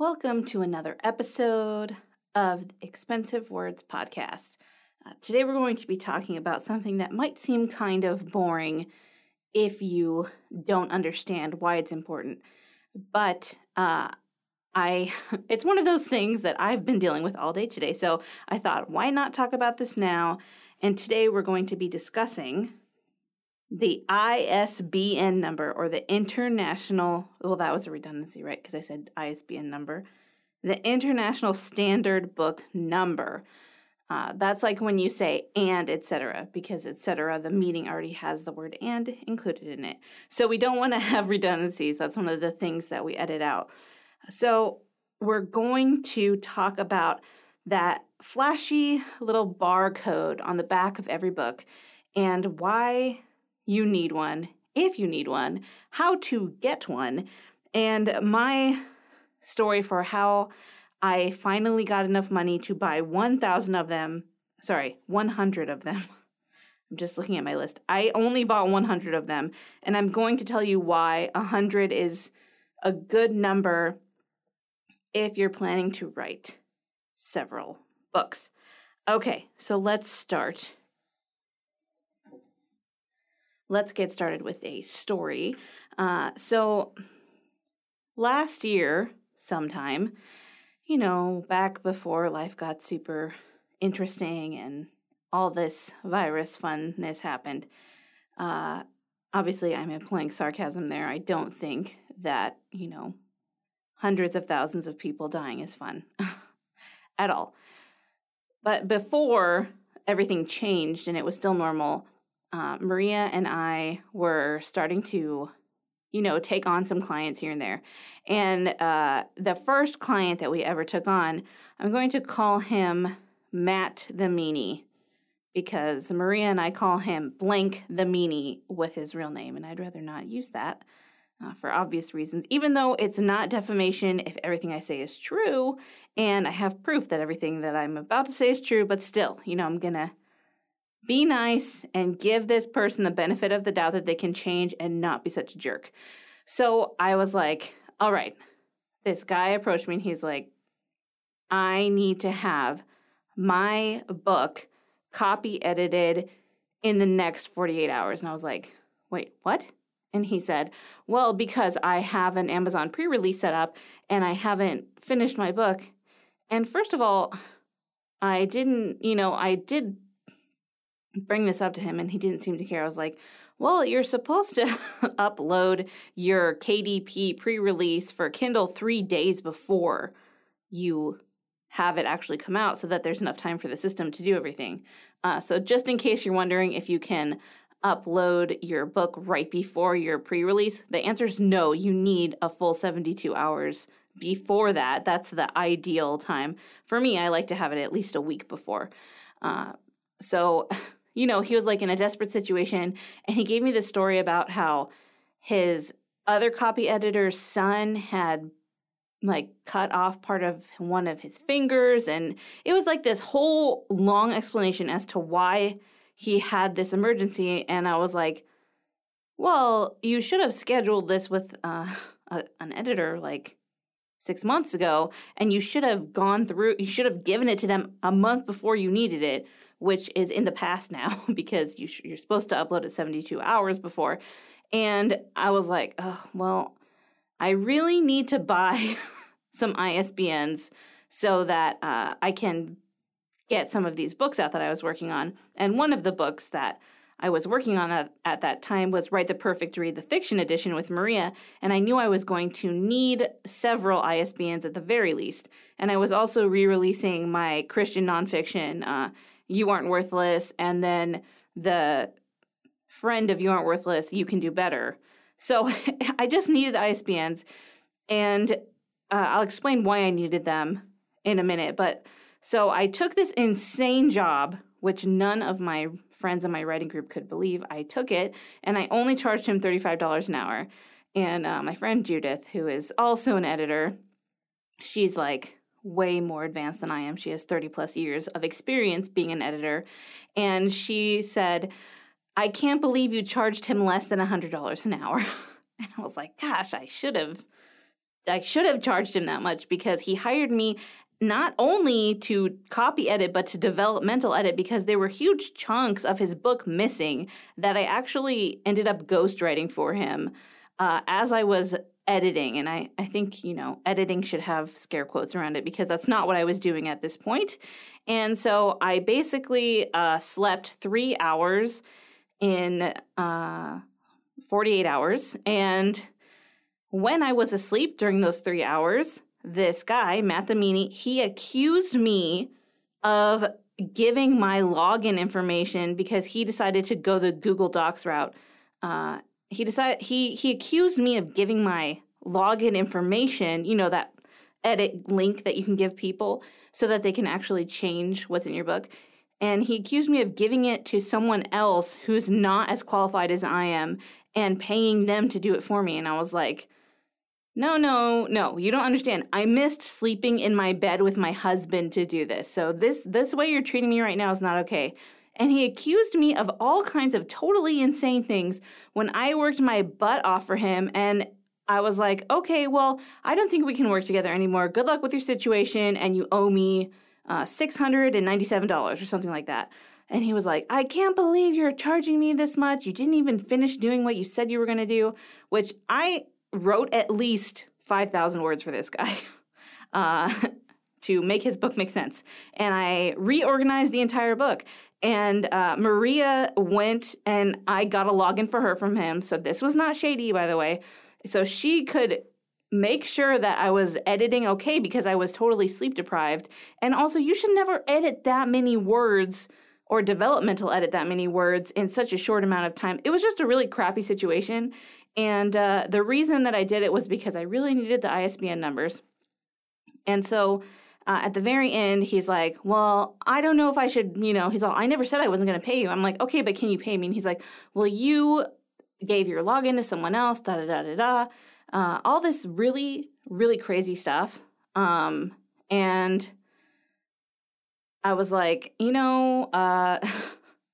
Welcome to another episode of Expensive Words Podcast. Uh, today we're going to be talking about something that might seem kind of boring if you don't understand why it's important. But uh, I it's one of those things that I've been dealing with all day today. So I thought, why not talk about this now? And today we're going to be discussing the ISBN number or the international, well, that was a redundancy, right? Because I said ISBN number. The International Standard Book Number. Uh, that's like when you say and etc. because etc. the meaning already has the word and included in it. So we don't want to have redundancies. That's one of the things that we edit out. So we're going to talk about that flashy little barcode on the back of every book and why you need one, if you need one, how to get one, and my story for how I finally got enough money to buy 1,000 of them. Sorry, 100 of them. I'm just looking at my list. I only bought 100 of them, and I'm going to tell you why 100 is a good number if you're planning to write several books. Okay, so let's start let's get started with a story. Uh, so, last year, sometime, you know, back before life got super interesting and all this virus funness happened, uh, obviously I'm employing sarcasm there. I don't think that, you know, hundreds of thousands of people dying is fun at all. But before everything changed and it was still normal, uh, Maria and I were starting to, you know, take on some clients here and there. And uh, the first client that we ever took on, I'm going to call him Matt the Meanie because Maria and I call him Blank the Meanie with his real name, and I'd rather not use that. Uh, for obvious reasons, even though it's not defamation if everything I say is true, and I have proof that everything that I'm about to say is true, but still, you know, I'm gonna be nice and give this person the benefit of the doubt that they can change and not be such a jerk. So I was like, all right, this guy approached me and he's like, I need to have my book copy edited in the next 48 hours. And I was like, wait, what? And he said, well, because I have an Amazon pre release set up and I haven't finished my book. And first of all, I didn't, you know, I did bring this up to him and he didn't seem to care. I was like, well, you're supposed to upload your KDP pre release for Kindle three days before you have it actually come out so that there's enough time for the system to do everything. Uh, so, just in case you're wondering if you can upload your book right before your pre release, the answer is no. You need a full 72 hours before that. That's the ideal time. For me, I like to have it at least a week before. Uh, so, you know, he was like in a desperate situation. And he gave me the story about how his other copy editor's son had like cut off part of one of his fingers. And it was like this whole long explanation as to why he had this emergency. And I was like, well, you should have scheduled this with uh, a, an editor like six months ago, and you should have gone through, you should have given it to them a month before you needed it, which is in the past now because you sh- you're supposed to upload it 72 hours before. And I was like, oh, well, I really need to buy some ISBNs so that uh, I can get some of these books out that I was working on. And one of the books that I was working on at that time was Write the Perfect Read, the fiction edition with Maria, and I knew I was going to need several ISBNs at the very least. And I was also re-releasing my Christian nonfiction, uh, You Aren't Worthless, and then the friend of You Aren't Worthless, You Can Do Better. So I just needed ISBNs, and uh, I'll explain why I needed them in a minute. But so I took this insane job, which none of my friends in my writing group could believe. I took it, and I only charged him $35 an hour. And uh, my friend Judith, who is also an editor, she's like way more advanced than I am. She has 30 plus years of experience being an editor. And she said, I can't believe you charged him less than $100 an hour. and I was like, gosh, I should have. I should have charged him that much because he hired me not only to copy edit but to developmental edit because there were huge chunks of his book missing that I actually ended up ghostwriting for him uh, as I was editing. And I, I think, you know, editing should have scare quotes around it because that's not what I was doing at this. And so I basically uh, slept three hours in uh, 48 hours. And when I was asleep during those three hours, this guy, Matt Amini, he accused me of giving my login information because he decided to go the Google Docs route. Uh, he decided he he accused me of giving my login information, you know that edit link that you can give people so that they can actually change what's in your book. And he accused me of giving it to someone else who's not as qualified as I am and paying them to do it for me. And I was like, no, no, no, you don't understand. I missed sleeping in my bed with my husband to do this. So this this way you're treating me right now is not okay. And he accused me of all kinds of totally insane things when I worked my butt off for him and I was like, "Okay, well, I don't think we can work together anymore. Good luck with your situation and you owe me uh, $697 or something like that." And he was like, I can't believe you're charging me this much. You didn't even finish doing what you said you were going to do, which I wrote at least 5,000 words for this guy uh, to make his book make sense. And I reorganized the entire book. And uh, Maria went and I got a login for her from him. So this was not shady, by the way. So she could make sure that I was editing okay because I was totally sleep deprived. And also, you should never edit that many words or developmental edit that many words in such a short amount of time. It was just a really crappy situation. And uh, the reason that I did it was because I really needed the ISBN numbers. And so uh, at the very end, he's like, Well, I don't know if I should, you know, he's all, I never said I wasn't going to pay you. I'm like, Okay, but can you pay me? And he's like, Well, you gave your login to someone else, da da da da da. Uh, all this really, really crazy stuff. Um, and I was like, you know, uh,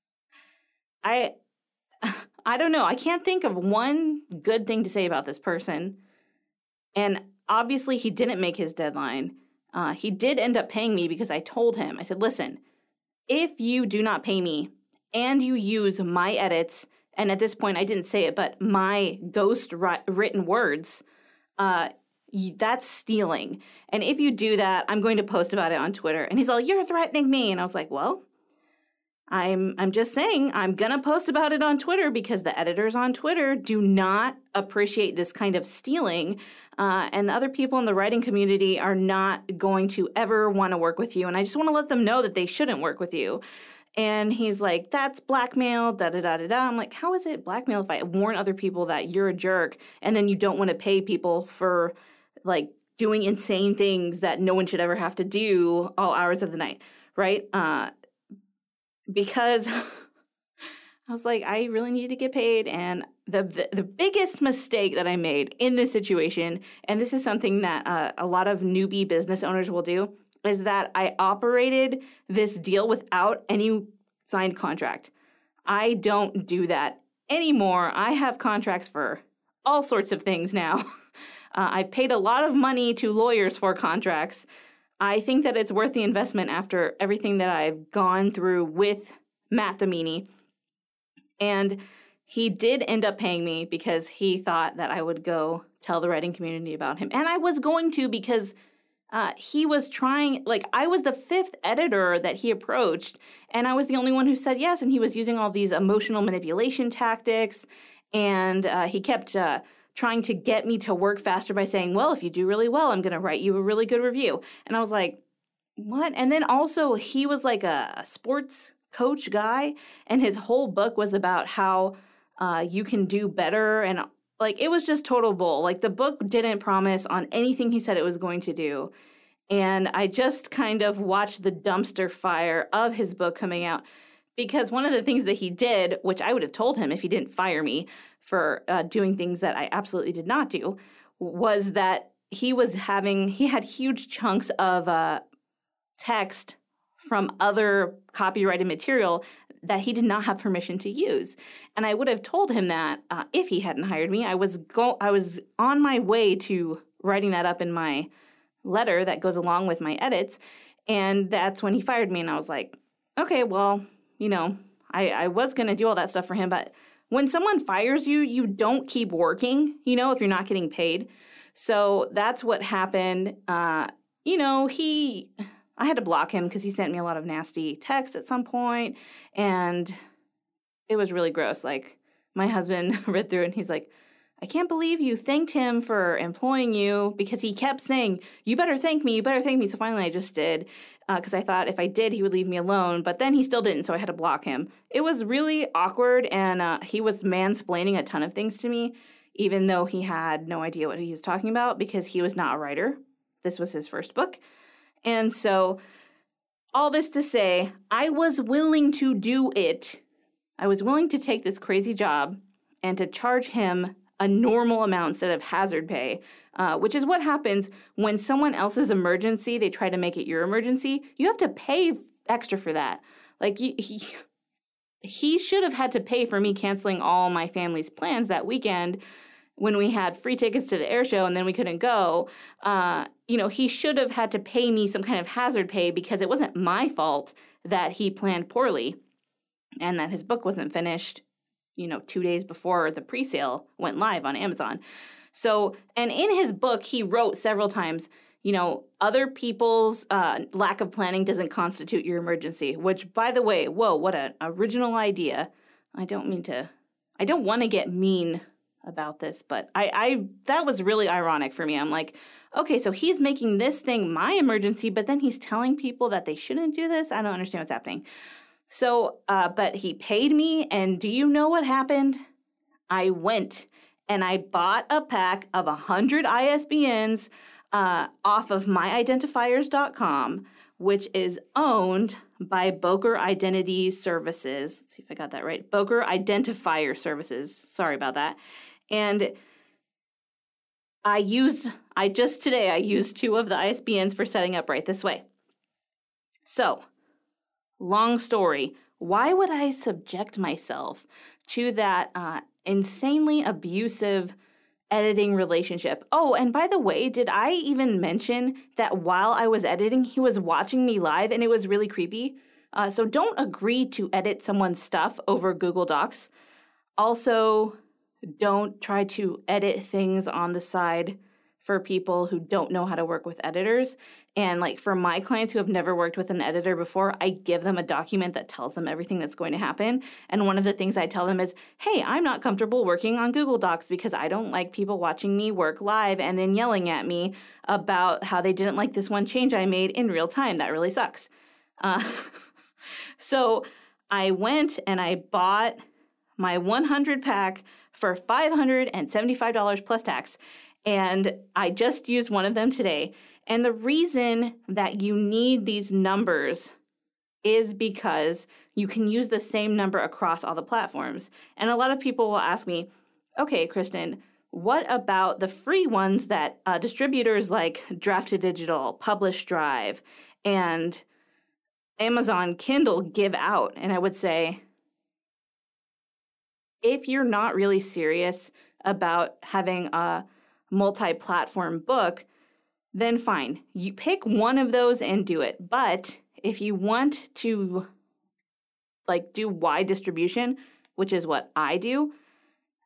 I I don't know. I can't think of one good thing to say about this person. And obviously, he didn't make his deadline. Uh, he did end up paying me because I told him, I said, listen, if you do not pay me and you use my edits, and at this point I didn't say it, but my ghost written words, uh, that's stealing. And if you do that, I'm going to post about it on Twitter. And he's like, you're threatening me. And I was like, well, I'm I'm just saying I'm gonna post about it on Twitter because the editors on Twitter do not appreciate this kind of stealing, uh, and the other people in the writing community are not going to ever want to work with you. And I just want to let them know that they shouldn't work with you. And he's like, "That's blackmail." Da da da da da. I'm like, "How is it blackmail if I warn other people that you're a jerk and then you don't want to pay people for like doing insane things that no one should ever have to do all hours of the night?" Right? Uh, because I was like, I really need to get paid. And the, the, the biggest mistake that I made in this situation, and this is something that uh, a lot of newbie business owners will do, is that I operated this deal without any signed contract. I don't do that anymore. I have contracts for all sorts of things now. Uh, I've paid a lot of money to lawyers for contracts. I think that it's worth the investment after everything that I've gone through with Matt the Meanie. And he did end up paying me because he thought that I would go tell the writing community about him. And I was going to because uh, he was trying, like, I was the fifth editor that he approached, and I was the only one who said yes. And he was using all these emotional manipulation tactics. And uh, he kept uh, trying to get me to work faster by saying, Well, if you do really well, I'm going to write you a really good review. And I was like, What? And then also, he was like a, sports coach guy, and his whole book was about how uh, you can do better. And like, it was just total bull. Like, the book didn't promise on anything he said it was going to do. And I just kind of watched the dumpster fire of his book coming out because one of the things that he did, which I would have told him if he didn't fire me for uh, doing things that I absolutely did not do, was that he was having, he had huge chunks of uh, text from other copyrighted material that he did not have permission to use. And I would have told him that uh, if he hadn't hired me. I was go I was on my way to writing that up in my letter that goes along with my edits, and that's when he fired me. And I was like, okay, well, you know, I, I was gonna do all that stuff for him, but when someone fires you, you don't keep working, you know, if you're not getting paid. So that's what happened. Uh, you know, he I had to block him because he sent me a lot of nasty text at some point, and it was really gross. Like my husband read through and he's like, I can't believe you thanked him for employing you because he kept saying, You better thank me, you better thank me. So finally I just did because uh, I thought if I did, he would leave me alone. But then he still didn't, so I had to block him. It was really awkward and uh, he was mansplaining a ton of things to me, even though he had no idea what he was talking about because he was not a writer. This was his first book. And so, all this to say, I was willing to do it. I was willing to take this crazy job and to charge him a normal amount instead of hazard pay, uh, which is what happens when someone else's emergency, they try to make it your emergency. You have to pay extra for that. Like, he, he, he should have had to pay for me canceling all my family's plans that weekend when we had free tickets to the air show and then we couldn't go, uh, you know, he should have had to pay me some kind of hazard pay because it wasn't my fault that he planned poorly and that his book wasn't finished, you know, two days before the pre sale went live on Amazon. So, and in his book, he wrote several times, you know, other people's uh, lack of planning doesn't constitute your emergency, which, by the way, whoa, what an original idea. I don't mean to, I don't want to get mean about this, but I, I that was really ironic for me. I'm like, okay, so he's making this thing my emergency, but then he's telling people that they shouldn't do this. I don't understand what's happening. So, uh, but he paid me, and do you know what happened? I went and I bought a pack of 100 ISBNs uh, off of myidentifiers.com, which is owned by Bowker Identity Services. Let's see if I got that right. Bowker Identifier Services. Sorry about that. And I used, I just today, I used two of the ISBNs for setting up right this way. So, long story, why would I subject myself to that uh, insanely abusive editing relationship? Oh, and by the way, did I even mention that while I was editing, he was watching me live and it was really creepy? Uh, so don't agree to edit someone's stuff over Google Docs. Also, don't try to edit things on the side for people who don't know how to work with editors. And like for my clients who have never worked with an editor before, I give them a document that tells them everything that's going to happen. And one of the things I tell them is, hey, I'm not comfortable working on Google Docs because I don't like people watching me work live and then yelling at me about how they didn't like this one change I made in real time. That really sucks. Uh, so I went and I bought my 100 pack for $575 plus tax. And I just used one of them today. And the reason that you need these numbers is because you can use the same number across all the platforms. And a lot of people will ask me, okay, Kristen, what about the free ones that uh, distributors like Draft2Digital, Publish Drive, and Amazon Kindle give out? And I would say, if you're not really serious about having a multi platform book, then fine. You pick one of those and do it. But if you want to like do wide distribution, which is what I do,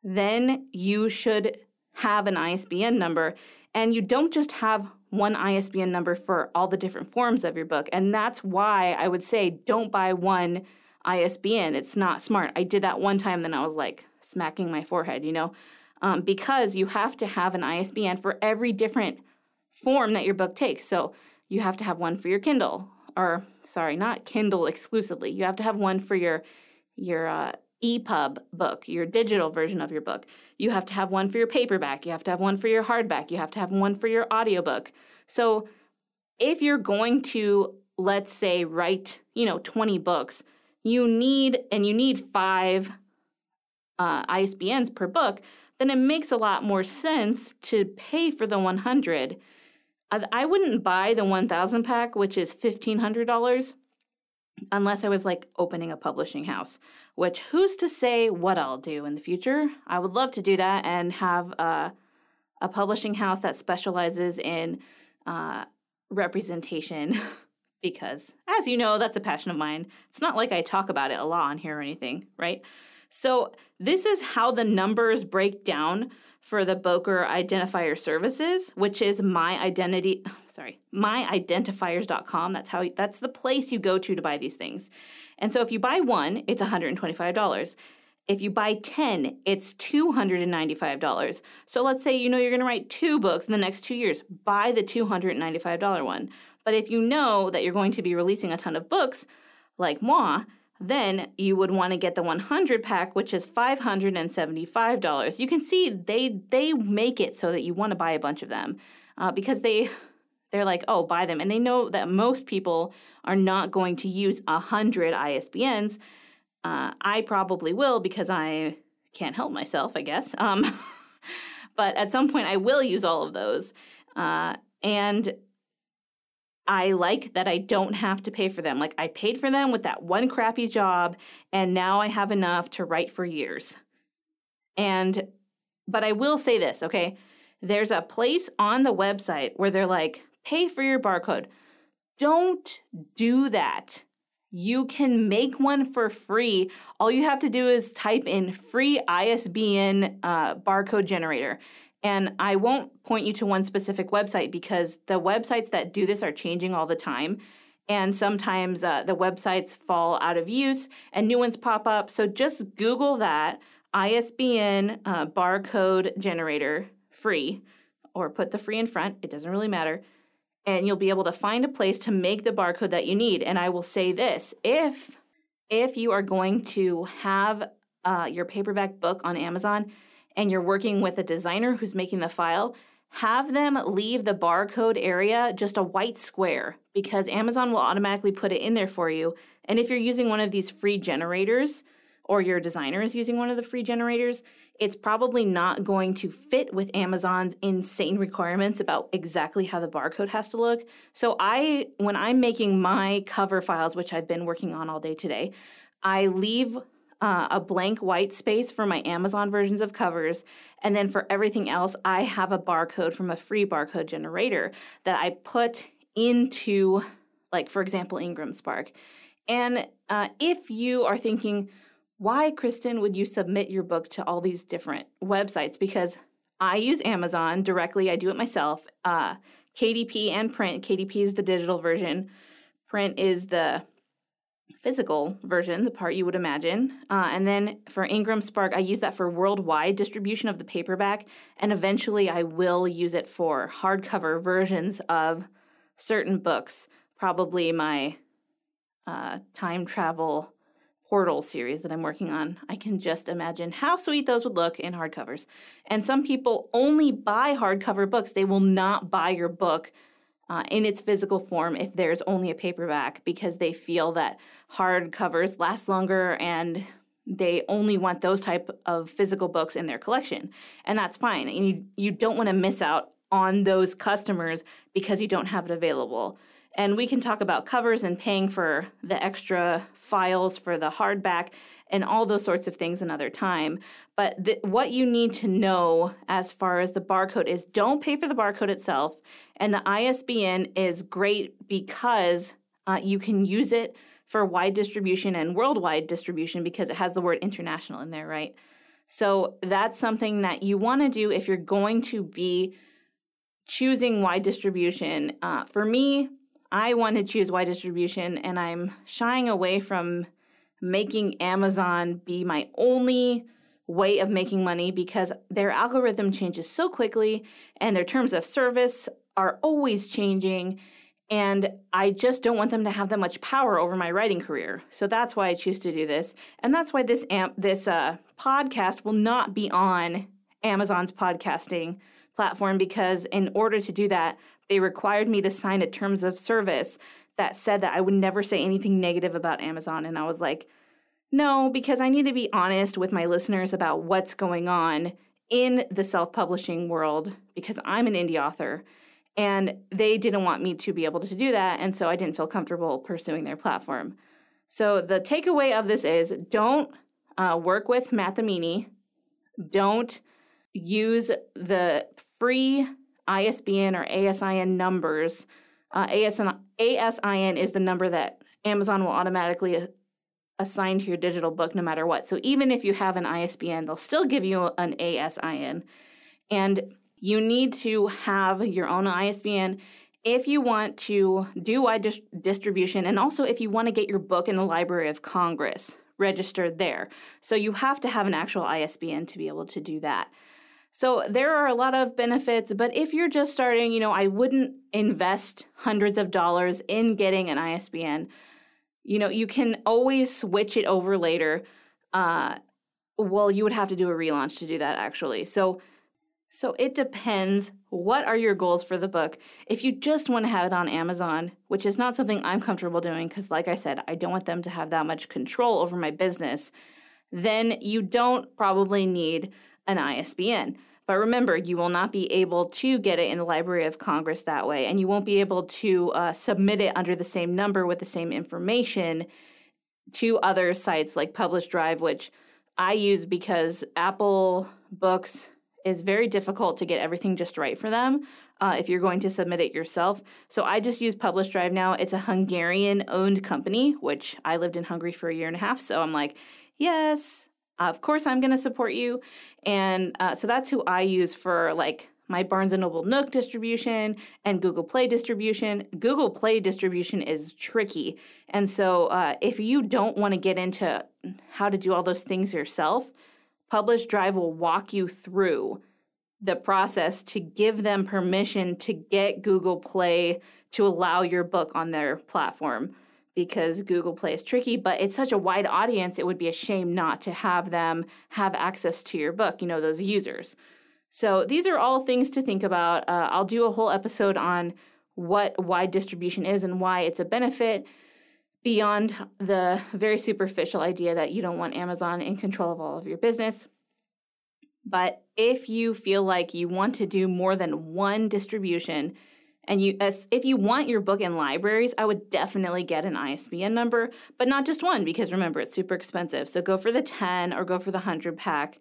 then you should have an ISBN number and you don't just have one ISBN number for all the different forms of your book. And that's why I would say don't buy one ISBN. It's not smart. I did that one time, then I was like smacking my forehead, you know, um, because you have to have an ISBN for every different form that your book takes. So you have to have one for your Kindle, or sorry, not Kindle exclusively. You have to have one for your your uh, EPUB book, your digital version of your book. You have to have one for your paperback. You have to have one for your hardback. You have to have one for your audiobook. So if you're going to, let's say, write, you know, 20 books, you need, and you need five uh, ISBNs per book, then it makes a lot more sense to pay for the 100. I wouldn't buy the 1000 pack, which is $1,500 unless I was like opening a publishing house, which who's to say what I'll do in the future? I would love to do that and have a, a publishing house that specializes in uh, representation because, as you know, that's a passion of mine. It's not like I talk about it a lot on here or anything, right? So, this is how the numbers break down for the Bowker Identifier Services, which is my identity, sorry, myidentifiers.com. That's how that's the place you go to to buy these things. And so if you buy one, it's $125. If you buy 10, it's $295. So let's say you know you're going to write two books in the next 2 years, buy the $295 one. But if you know that you're going to be releasing a ton of books like moi, then you would want to get the 100 pack which is $575 you can see they they make it so that you want to buy a bunch of them uh, because they they're like oh buy them. And they know that most people are not going to use 100 isbns uh, i probably will because i can't help myself i guess. Um, but at some point i will use all of those. Uh, and I like that I don't have to pay for them. Like I paid for them with that one crappy job and now I have enough to write for years. And but I will say this, okay? There's a place on the website where they're like, "Pay for your barcode." Don't do that. You can make one for free. All you have to do is type in free ISBN uh, barcode generator. And I won't point you to one specific website because the websites that do this are changing all the time. And sometimes uh, the websites fall out of use and new ones pop up. So just Google that ISBN uh, barcode generator free, or put the free in front, it doesn't really matter. And you'll be able to find a place to make the barcode that you need. And I will say this if if you are going to have uh, your paperback book on Amazon, and you're working with a designer who's making the file, have them leave the barcode area just a white square because Amazon will automatically put it in there for you. And if you're using one of these free generators, or your designer is using one of the free generators, it's probably not going to fit with Amazon's insane requirements about exactly how the barcode has to look. So I when I'm making my cover files, which I've been working on all day today, I leave uh, a blank white space for my Amazon versions of covers. And then for everything else, I have a barcode from a free barcode generator that I put into, like, for example, Ingram Spark. And uh, if you are thinking, why, Kristen, would you submit your book to all these different websites? Because I use Amazon directly, I do it myself. Uh, KDP and print. KDP is the digital version, print is the physical version, the part you would imagine. Uh, and then for Ingram Spark, I use that for worldwide distribution of the paperback. And eventually I will use it for hardcover versions of certain books, probably my uh, time travel portal series that I'm working on. I can just imagine how sweet those would look in hardcovers. And some people only buy hardcover books, they will not buy your book uh, in its physical form if there's only a paperback because they feel that hard covers last longer and they only want those type of physical books in their collection. And that's fine. And you, you don't want to miss out on those customers because you don't have it available. And we can talk about covers and paying for the extra files for the hardback and all those sorts of things another time. But th- what you need to know as far as the barcode is don't pay for the barcode itself. And the ISBN is great because uh, you can use it for wide distribution and worldwide distribution because it has the word international in there, right? So that's something that you want to do if you're going to be choosing wide distribution. Uh, for me, I want to choose wide distribution and I'm shying away from making Amazon be my only way of making money because their algorithm changes so quickly and their terms of service are always changing and I just don't want them to have that much power over my writing career. So that's why I choose to do this. And that's why this amp this uh, podcast will not be on Amazon's podcasting platform because in order to do that, they required me to sign a terms of service that said that I would never say anything negative about Amazon. And I was like, no, because I need to be honest with my listeners about what's going on in the self publishing world because I'm an indie author. And they didn't want me to be able to do that. And so I didn't feel comfortable pursuing their platform. So the takeaway of this is don't uh, work with Matt the Meanie. Don't use the free ISBN or ASIN numbers. Uh, ASN, ASIN is the number that Amazon will automatically assign to your digital book no matter what. So even if you have an ISBN, they'll still give you an ASIN. And you need to have your own ISBN if you want to do wide dis- distribution and also if you want to get your book in the Library of Congress registered there. So you have to have an actual ISBN to be able to do that. So there are a lot of benefits, but if you're just starting, you know, I wouldn't invest hundreds of dollars in getting an ISBN. You know, you can always switch it over later. Uh, well, you would have to do a relaunch to do that actually. So so it depends. What are your goals for the book? If you just want to have it on Amazon, which is not something I'm comfortable doing because like I said, I don't want them to have that much control over my business, then you don't probably need an ISBN. But remember, you will not be able to get it in the Library of Congress that way, and you won't be able to uh, submit it under the same number with the same information to other sites like Publish Drive, which I use because Apple Books is very difficult to get everything just right for them uh, if you're going to submit it yourself. So I just use Publish Drive now. It's a Hungarian owned company, which I lived in Hungary for a year and a half. So I'm like, yes, of course I'm going to support you. And uh, so that's who I use for like my Barnes and Noble Nook distribution and Google Play distribution. Google Play distribution is tricky. And so uh, if you don't want to get into how to do all those things yourself, Publish Drive will walk you through the process to give them permission to get Google Play to allow your book on their platform because Google Play is tricky, but it's such a wide audience, it would be a shame not to have them have access to your book, you know, those users. So these are all things to think about. Uh, I'll do a whole episode on what wide distribution is and why it's a benefit beyond the very superficial idea that you don't want Amazon in control of all of your business. But if you feel like you want to do more than one distribution, and you, as, if you want your book in libraries, I would definitely get an ISBN number, but not just one because remember it's super expensive. So go for the 10 or go for the 100 pack.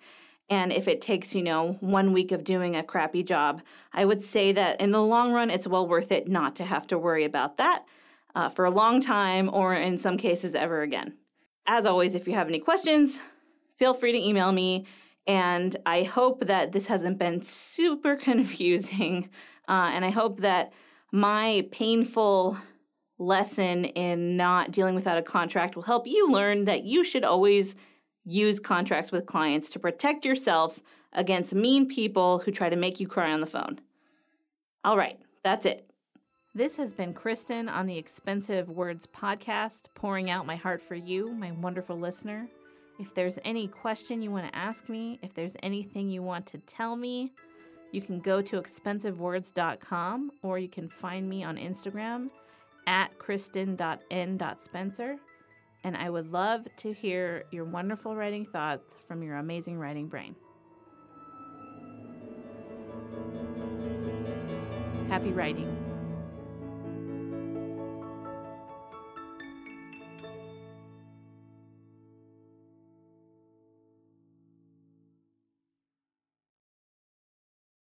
And if it takes, you know, one week of doing a crappy job, I would say that in the long run, it's well worth it not to have to worry about that uh, for a long time or in some cases ever again. As always, if you have any questions, feel free to email me. And I hope that this hasn't been super confusing. Uh, and I hope that my painful lesson in not dealing without a contract will help you learn that you should always use contracts with clients to protect yourself against mean people who try to make you cry on the phone. All right, that's it. This has been Kristen on the Expensive Words podcast, pouring out my heart for you, my wonderful listener. If there's any question you want to ask me, if there's anything you want to tell me, you can go to expensivewords.com or you can find me on Instagram at kristen.n.spencer. And I would love to hear your wonderful writing thoughts from your amazing writing brain. Happy writing.